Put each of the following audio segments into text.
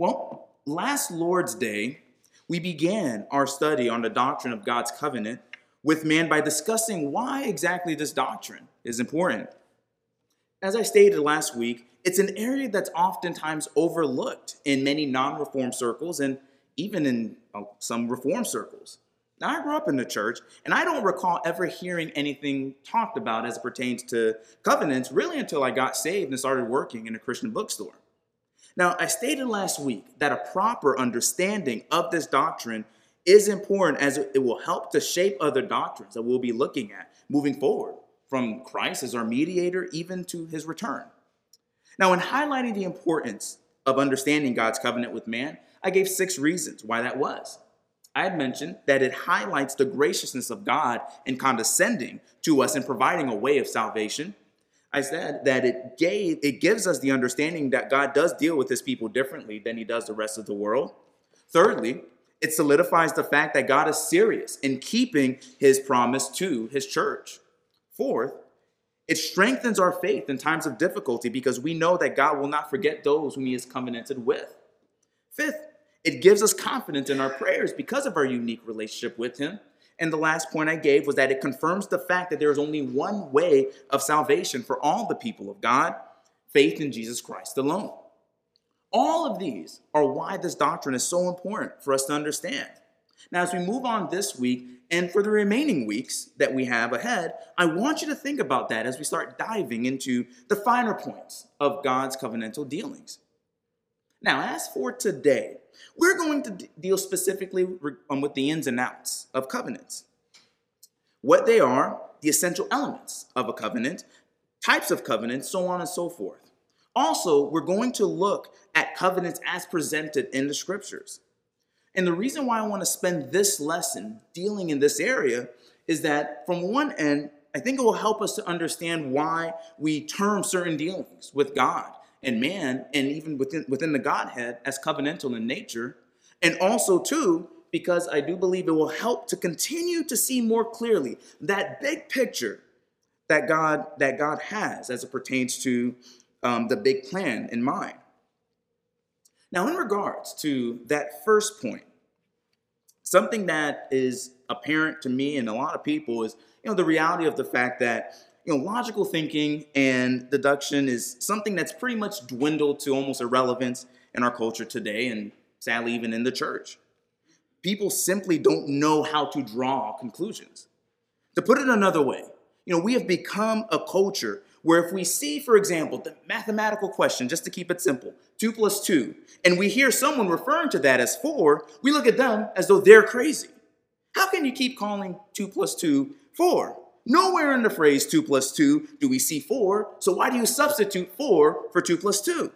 Well, last Lord's Day, we began our study on the doctrine of God's covenant with man by discussing why exactly this doctrine is important. As I stated last week, it's an area that's oftentimes overlooked in many non reform circles and even in uh, some reform circles. Now, I grew up in the church, and I don't recall ever hearing anything talked about as it pertains to covenants really until I got saved and started working in a Christian bookstore. Now, I stated last week that a proper understanding of this doctrine is important as it will help to shape other doctrines that we'll be looking at moving forward, from Christ as our mediator even to his return. Now, in highlighting the importance of understanding God's covenant with man, I gave six reasons why that was. I had mentioned that it highlights the graciousness of God in condescending to us and providing a way of salvation. I said that it gave it gives us the understanding that God does deal with his people differently than he does the rest of the world. Thirdly, it solidifies the fact that God is serious in keeping his promise to his church. Fourth, it strengthens our faith in times of difficulty because we know that God will not forget those whom he has covenanted with. Fifth, it gives us confidence in our prayers because of our unique relationship with Him. And the last point I gave was that it confirms the fact that there is only one way of salvation for all the people of God faith in Jesus Christ alone. All of these are why this doctrine is so important for us to understand. Now, as we move on this week and for the remaining weeks that we have ahead, I want you to think about that as we start diving into the finer points of God's covenantal dealings. Now, as for today, we're going to deal specifically um, with the ins and outs of covenants. What they are, the essential elements of a covenant, types of covenants, so on and so forth. Also, we're going to look at covenants as presented in the scriptures. And the reason why I want to spend this lesson dealing in this area is that, from one end, I think it will help us to understand why we term certain dealings with God and man, and even within, within the Godhead as covenantal in nature. And also, too, because I do believe it will help to continue to see more clearly that big picture that God that God has as it pertains to um, the big plan in mind. Now, in regards to that first point, something that is apparent to me and a lot of people is you know the reality of the fact that you know, logical thinking and deduction is something that's pretty much dwindled to almost irrelevance in our culture today, and sadly, even in the church. People simply don't know how to draw conclusions. To put it another way, you know, we have become a culture where if we see, for example, the mathematical question, just to keep it simple, two plus two, and we hear someone referring to that as four, we look at them as though they're crazy. How can you keep calling two plus two four? Nowhere in the phrase 2 plus 2 do we see 4, so why do you substitute 4 for 2 plus 2?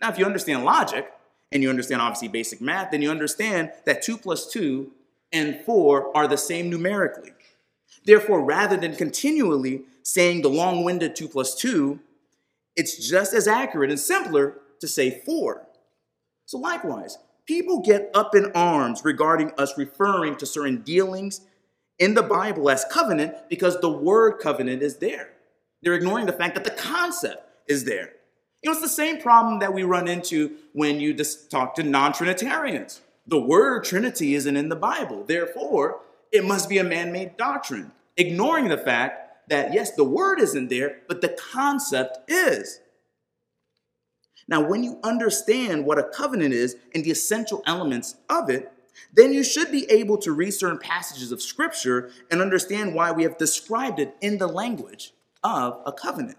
Now, if you understand logic, and you understand obviously basic math, then you understand that 2 plus 2 and 4 are the same numerically. Therefore, rather than continually saying the long winded 2 plus 2, it's just as accurate and simpler to say 4. So, likewise, people get up in arms regarding us referring to certain dealings in the Bible as covenant because the word covenant is there. They're ignoring the fact that the concept is there. You know, it's the same problem that we run into when you just talk to non Trinitarians. The word Trinity isn't in the Bible. Therefore, it must be a man made doctrine, ignoring the fact that, yes, the word isn't there, but the concept is. Now, when you understand what a covenant is and the essential elements of it, then you should be able to read certain passages of Scripture and understand why we have described it in the language of a covenant.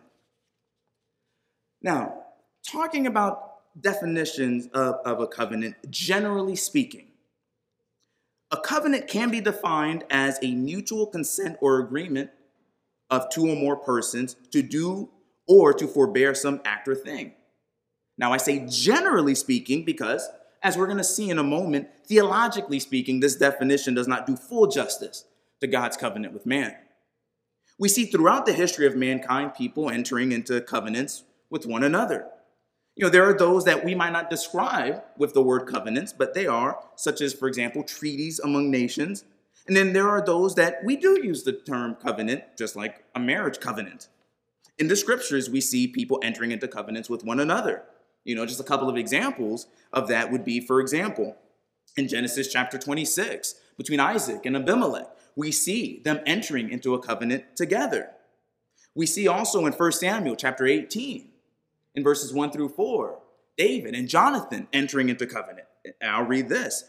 Now, talking about definitions of, of a covenant, generally speaking, a covenant can be defined as a mutual consent or agreement of two or more persons to do or to forbear some act or thing. Now, I say generally speaking because as we're going to see in a moment, theologically speaking, this definition does not do full justice to God's covenant with man. We see throughout the history of mankind people entering into covenants with one another. You know, there are those that we might not describe with the word covenants, but they are, such as, for example, treaties among nations. And then there are those that we do use the term covenant, just like a marriage covenant. In the scriptures, we see people entering into covenants with one another. You know, just a couple of examples of that would be, for example, in Genesis chapter 26, between Isaac and Abimelech, we see them entering into a covenant together. We see also in 1 Samuel chapter 18, in verses 1 through 4, David and Jonathan entering into covenant. I'll read this.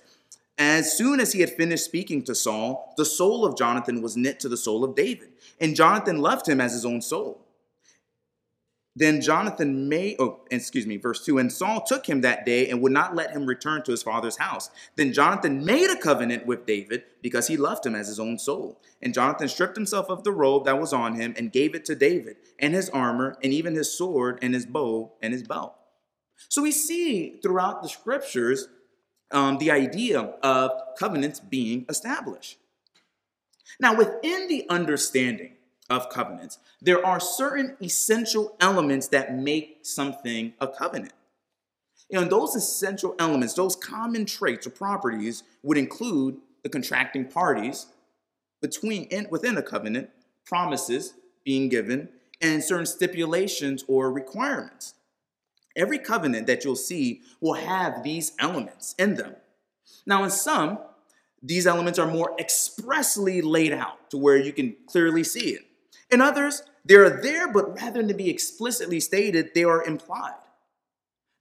As soon as he had finished speaking to Saul, the soul of Jonathan was knit to the soul of David, and Jonathan loved him as his own soul. Then Jonathan made, oh, excuse me, verse 2 And Saul took him that day and would not let him return to his father's house. Then Jonathan made a covenant with David because he loved him as his own soul. And Jonathan stripped himself of the robe that was on him and gave it to David, and his armor, and even his sword, and his bow, and his belt. So we see throughout the scriptures um, the idea of covenants being established. Now, within the understanding of covenants, there are certain essential elements that make something a covenant. Know, those essential elements, those common traits or properties would include the contracting parties between in, within a covenant, promises being given, and certain stipulations or requirements. Every covenant that you'll see will have these elements in them. Now, in some, these elements are more expressly laid out to where you can clearly see it. In others, they are there, but rather than be explicitly stated, they are implied.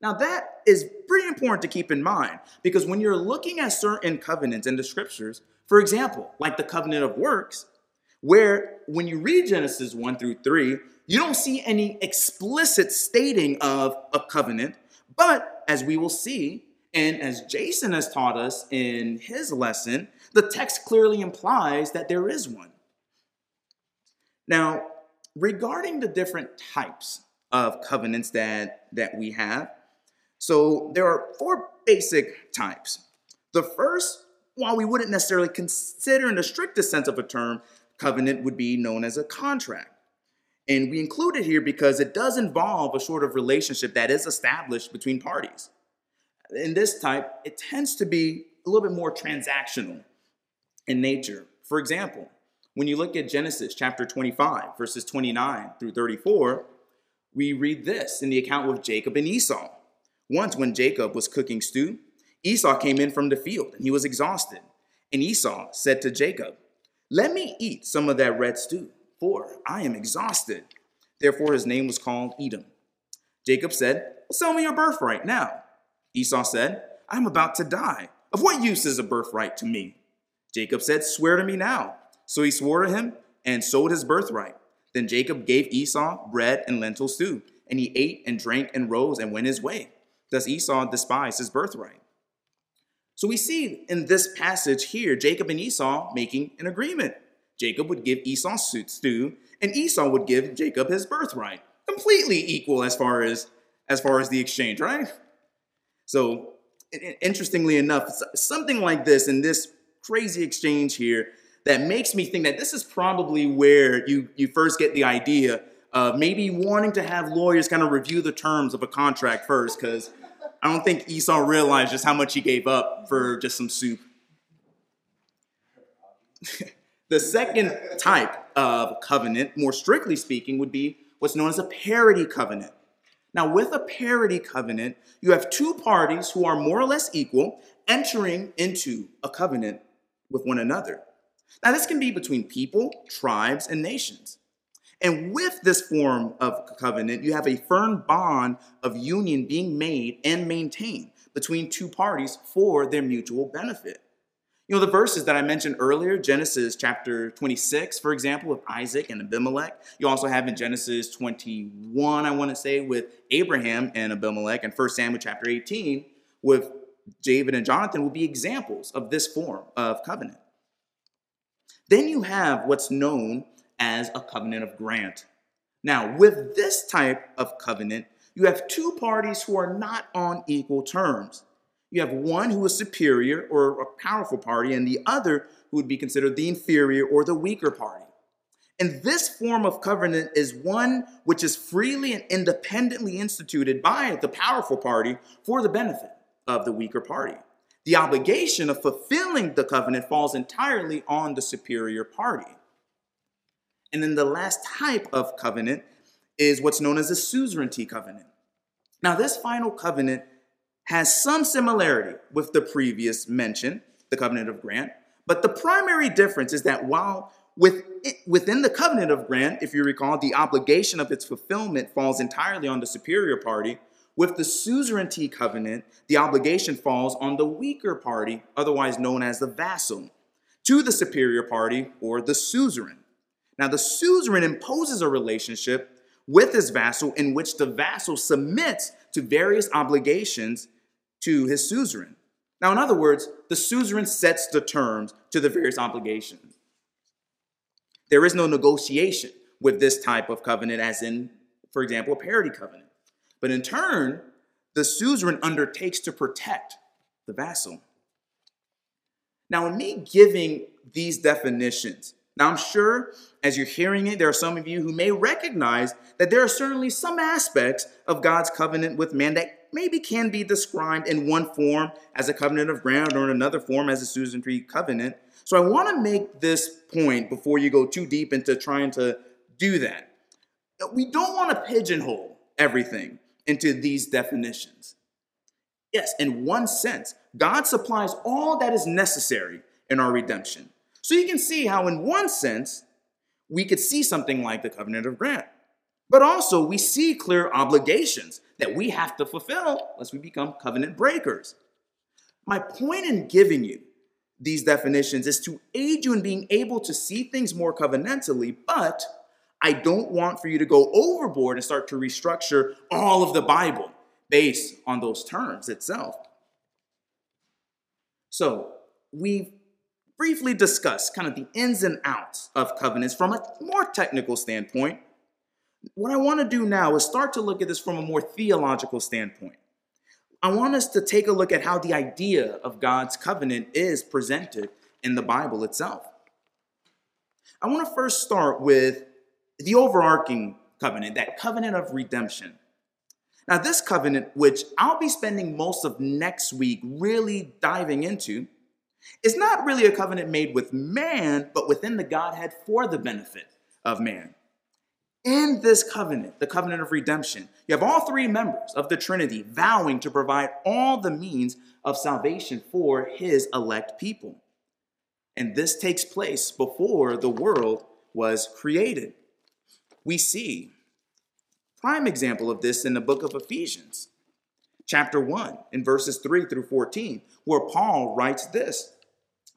Now, that is pretty important to keep in mind because when you're looking at certain covenants in the scriptures, for example, like the covenant of works, where when you read Genesis 1 through 3, you don't see any explicit stating of a covenant, but as we will see, and as Jason has taught us in his lesson, the text clearly implies that there is one. Now, regarding the different types of covenants that, that we have, so there are four basic types. The first, while we wouldn't necessarily consider in the strictest sense of a term, covenant would be known as a contract. And we include it here because it does involve a sort of relationship that is established between parties. In this type, it tends to be a little bit more transactional in nature. For example, when you look at Genesis chapter 25, verses 29 through 34, we read this in the account with Jacob and Esau. Once, when Jacob was cooking stew, Esau came in from the field and he was exhausted. And Esau said to Jacob, Let me eat some of that red stew for I am exhausted. Therefore, his name was called Edom. Jacob said, Sell me your birthright now. Esau said, I am about to die. Of what use is a birthright to me? Jacob said, Swear to me now. So he swore to him and sold his birthright. Then Jacob gave Esau bread and lentil stew, and he ate and drank and rose and went his way. Thus Esau despised his birthright. So we see in this passage here Jacob and Esau making an agreement. Jacob would give Esau stew, and Esau would give Jacob his birthright. Completely equal as far as as far as the exchange, right? So, interestingly enough, something like this in this crazy exchange here that makes me think that this is probably where you you first get the idea of maybe wanting to have lawyers kind of review the terms of a contract first, because I don't think Esau realized just how much he gave up for just some soup. The second type of covenant, more strictly speaking, would be what's known as a parity covenant. Now, with a parity covenant, you have two parties who are more or less equal entering into a covenant with one another. Now, this can be between people, tribes, and nations. And with this form of covenant, you have a firm bond of union being made and maintained between two parties for their mutual benefit. You know, the verses that I mentioned earlier, Genesis chapter 26, for example, with Isaac and Abimelech. You also have in Genesis 21, I want to say, with Abraham and Abimelech, and 1 Samuel chapter 18 with David and Jonathan will be examples of this form of covenant. Then you have what's known as a covenant of grant. Now, with this type of covenant, you have two parties who are not on equal terms. You have one who is superior or a powerful party, and the other who would be considered the inferior or the weaker party. And this form of covenant is one which is freely and independently instituted by the powerful party for the benefit of the weaker party. The obligation of fulfilling the covenant falls entirely on the superior party. And then the last type of covenant is what's known as a suzerainty covenant. Now, this final covenant has some similarity with the previous mention, the covenant of grant, but the primary difference is that while within the covenant of grant, if you recall, the obligation of its fulfillment falls entirely on the superior party, with the suzerainty covenant, the obligation falls on the weaker party, otherwise known as the vassal, to the superior party or the suzerain. Now, the suzerain imposes a relationship with his vassal in which the vassal submits to various obligations to his suzerain. Now, in other words, the suzerain sets the terms to the various obligations. There is no negotiation with this type of covenant, as in, for example, a parity covenant. But in turn, the suzerain undertakes to protect the vassal. Now, in me giving these definitions, now I'm sure as you're hearing it, there are some of you who may recognize that there are certainly some aspects of God's covenant with man that maybe can be described in one form as a covenant of grant or in another form as a suzerainty covenant. So I want to make this point before you go too deep into trying to do that. We don't want to pigeonhole everything into these definitions. Yes, in one sense, God supplies all that is necessary in our redemption. So you can see how, in one sense, we could see something like the covenant of grant. But also, we see clear obligations that we have to fulfill lest we become covenant breakers. My point in giving you these definitions is to aid you in being able to see things more covenantally, but I don't want for you to go overboard and start to restructure all of the Bible based on those terms itself. So, we've briefly discussed kind of the ins and outs of covenants from a more technical standpoint. What I want to do now is start to look at this from a more theological standpoint. I want us to take a look at how the idea of God's covenant is presented in the Bible itself. I want to first start with the overarching covenant, that covenant of redemption. Now, this covenant, which I'll be spending most of next week really diving into, is not really a covenant made with man, but within the Godhead for the benefit of man. In this covenant, the covenant of redemption, you have all three members of the Trinity vowing to provide all the means of salvation for his elect people. And this takes place before the world was created. We see prime example of this in the book of Ephesians, chapter 1, in verses 3 through 14, where Paul writes this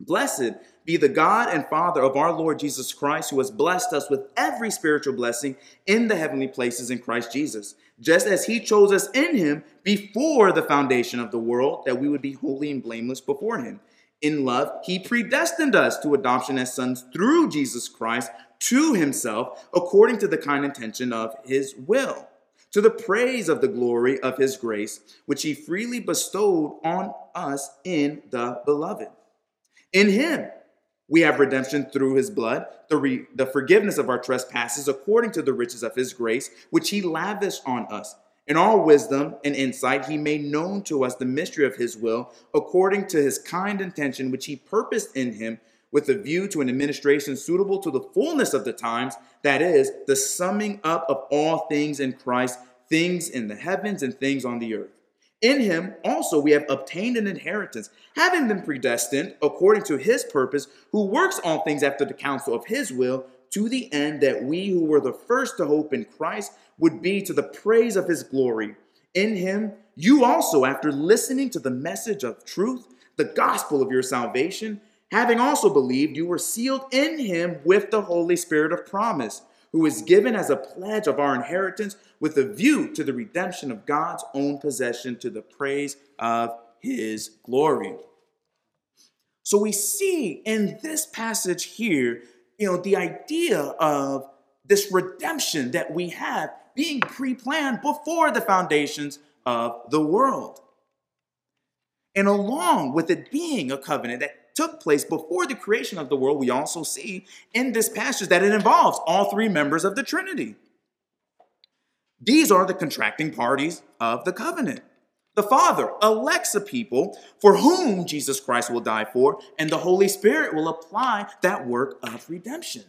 Blessed be the God and Father of our Lord Jesus Christ, who has blessed us with every spiritual blessing in the heavenly places in Christ Jesus, just as he chose us in him before the foundation of the world, that we would be holy and blameless before him. In love, he predestined us to adoption as sons through Jesus Christ to himself, according to the kind intention of his will, to the praise of the glory of his grace, which he freely bestowed on us in the beloved. In him, we have redemption through his blood, the, re- the forgiveness of our trespasses according to the riches of his grace, which he lavished on us. In all wisdom and insight, he made known to us the mystery of his will, according to his kind intention, which he purposed in him, with a view to an administration suitable to the fullness of the times, that is, the summing up of all things in Christ, things in the heavens and things on the earth. In him also we have obtained an inheritance, having been predestined according to his purpose, who works all things after the counsel of his will, to the end that we who were the first to hope in Christ would be to the praise of his glory. In him you also, after listening to the message of truth, the gospel of your salvation, having also believed, you were sealed in him with the Holy Spirit of promise who is given as a pledge of our inheritance with a view to the redemption of God's own possession to the praise of his glory. So we see in this passage here, you know, the idea of this redemption that we have being pre planned before the foundations of the world. And along with it being a covenant that took place before the creation of the world, we also see in this passage that it involves all three members of the Trinity. These are the contracting parties of the covenant. The Father elects a people for whom Jesus Christ will die for, and the Holy Spirit will apply that work of redemption.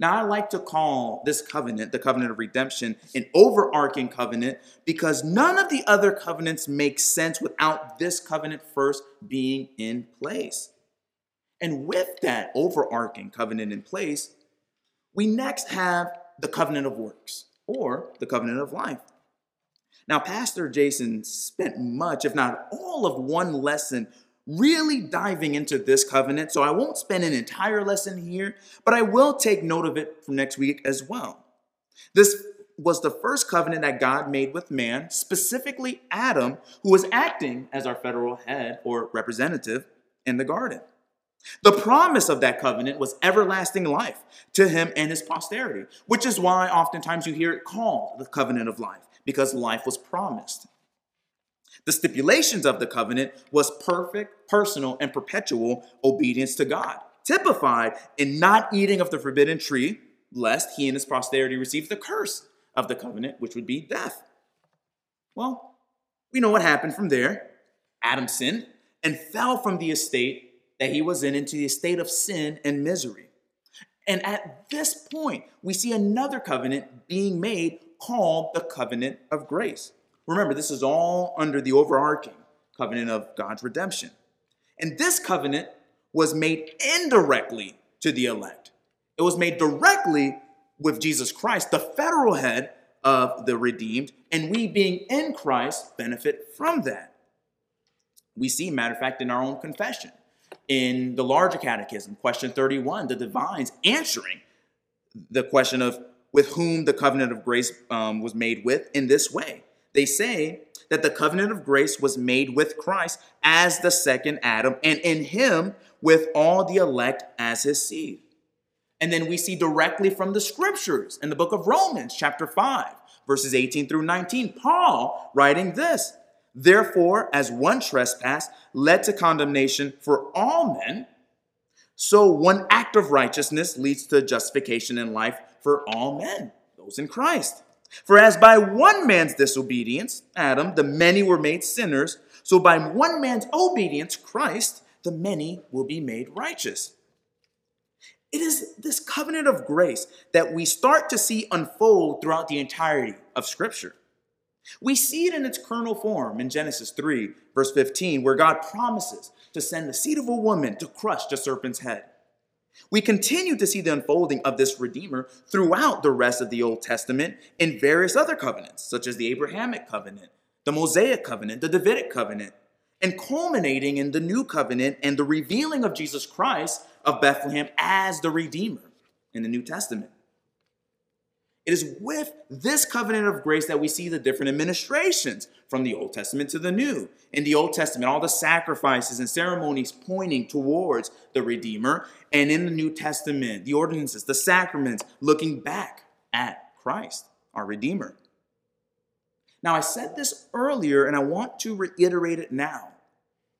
Now, I like to call this covenant, the covenant of redemption, an overarching covenant because none of the other covenants make sense without this covenant first being in place. And with that overarching covenant in place, we next have the covenant of works or the covenant of life. Now, Pastor Jason spent much, if not all, of one lesson really diving into this covenant. So I won't spend an entire lesson here, but I will take note of it for next week as well. This was the first covenant that God made with man, specifically Adam, who was acting as our federal head or representative in the garden. The promise of that covenant was everlasting life to him and his posterity, which is why oftentimes you hear it called the covenant of life, because life was promised. The stipulations of the covenant was perfect, personal, and perpetual obedience to God, typified in not eating of the forbidden tree, lest he and his posterity receive the curse of the covenant, which would be death. Well, we know what happened from there. Adam sinned and fell from the estate that he was in into the estate of sin and misery. And at this point, we see another covenant being made called the covenant of grace. Remember, this is all under the overarching covenant of God's redemption. And this covenant was made indirectly to the elect. It was made directly with Jesus Christ, the federal head of the redeemed, and we being in Christ benefit from that. We see, matter of fact, in our own confession. In the larger catechism, question 31, the divines answering the question of with whom the covenant of grace um, was made with in this way. They say that the covenant of grace was made with Christ as the second Adam, and in him with all the elect as his seed. And then we see directly from the scriptures in the book of Romans, chapter 5, verses 18 through 19, Paul writing this Therefore, as one trespass led to condemnation for all men, so one act of righteousness leads to justification in life for all men, those in Christ. For as by one man's disobedience, Adam, the many were made sinners, so by one man's obedience, Christ, the many will be made righteous. It is this covenant of grace that we start to see unfold throughout the entirety of Scripture. We see it in its kernel form in Genesis 3, verse 15, where God promises to send the seed of a woman to crush the serpent's head. We continue to see the unfolding of this Redeemer throughout the rest of the Old Testament in various other covenants, such as the Abrahamic covenant, the Mosaic covenant, the Davidic covenant, and culminating in the New covenant and the revealing of Jesus Christ of Bethlehem as the Redeemer in the New Testament. It is with this covenant of grace that we see the different administrations from the Old Testament to the New. In the Old Testament, all the sacrifices and ceremonies pointing towards the Redeemer. And in the New Testament, the ordinances, the sacraments looking back at Christ, our Redeemer. Now, I said this earlier and I want to reiterate it now.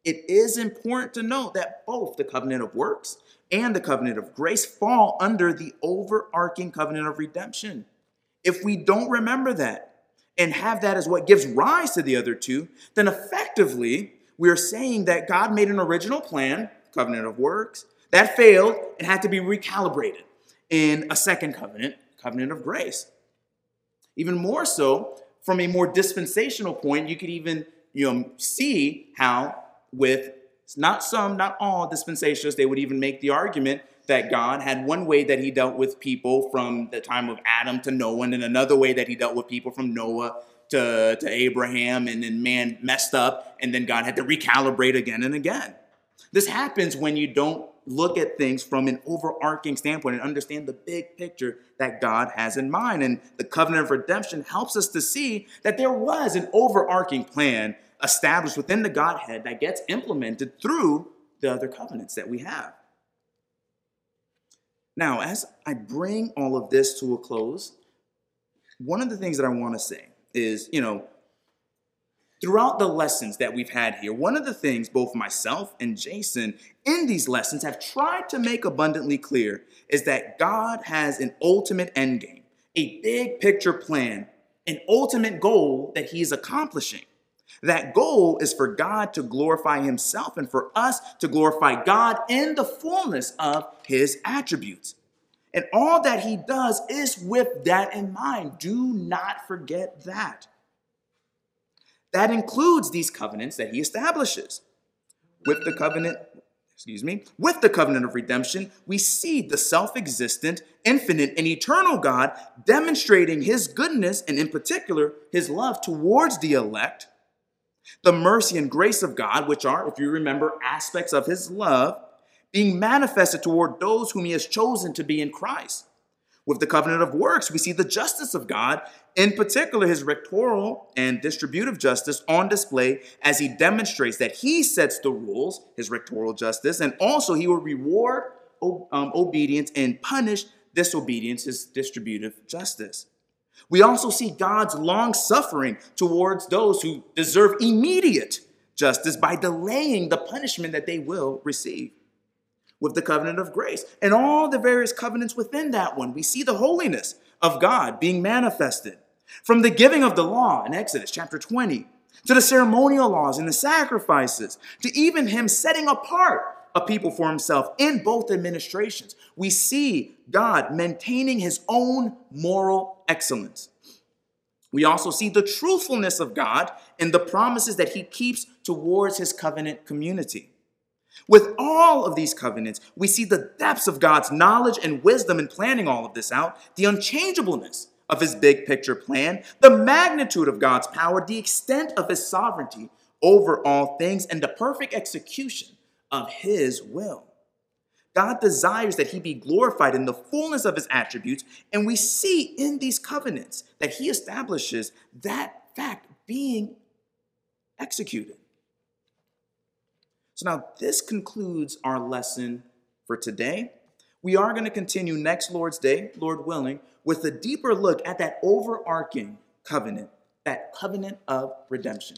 It is important to note that both the covenant of works and the covenant of grace fall under the overarching covenant of redemption. If we don't remember that and have that as what gives rise to the other two, then effectively we are saying that God made an original plan, covenant of works, that failed and had to be recalibrated in a second covenant, covenant of grace. Even more so, from a more dispensational point, you could even you know, see how with not some, not all dispensations, they would even make the argument that God had one way that he dealt with people from the time of Adam to Noah, and another way that he dealt with people from Noah to, to Abraham, and then man messed up, and then God had to recalibrate again and again. This happens when you don't look at things from an overarching standpoint and understand the big picture that God has in mind. And the covenant of redemption helps us to see that there was an overarching plan established within the Godhead that gets implemented through the other covenants that we have. Now, as I bring all of this to a close, one of the things that I want to say is, you know, throughout the lessons that we've had here, one of the things both myself and Jason in these lessons have tried to make abundantly clear is that God has an ultimate endgame, a big picture plan, an ultimate goal that he is accomplishing. That goal is for God to glorify himself and for us to glorify God in the fullness of his attributes. And all that he does is with that in mind. Do not forget that. That includes these covenants that he establishes. With the covenant, excuse me, with the covenant of redemption, we see the self existent, infinite, and eternal God demonstrating his goodness and, in particular, his love towards the elect. The mercy and grace of God, which are, if you remember, aspects of his love, being manifested toward those whom he has chosen to be in Christ. With the covenant of works, we see the justice of God, in particular his rectoral and distributive justice, on display as he demonstrates that he sets the rules, his rectoral justice, and also he will reward um, obedience and punish disobedience, his distributive justice. We also see God's long suffering towards those who deserve immediate justice by delaying the punishment that they will receive with the covenant of grace and all the various covenants within that one. We see the holiness of God being manifested from the giving of the law in Exodus chapter 20 to the ceremonial laws and the sacrifices to even him setting apart a people for himself in both administrations. We see God maintaining his own moral excellence. We also see the truthfulness of God in the promises that he keeps towards his covenant community. With all of these covenants, we see the depths of God's knowledge and wisdom in planning all of this out, the unchangeableness of his big picture plan, the magnitude of God's power, the extent of his sovereignty over all things, and the perfect execution of his will. God desires that he be glorified in the fullness of his attributes, and we see in these covenants that he establishes that fact being executed. So now this concludes our lesson for today. We are going to continue next Lord's Day, Lord willing, with a deeper look at that overarching covenant, that covenant of redemption.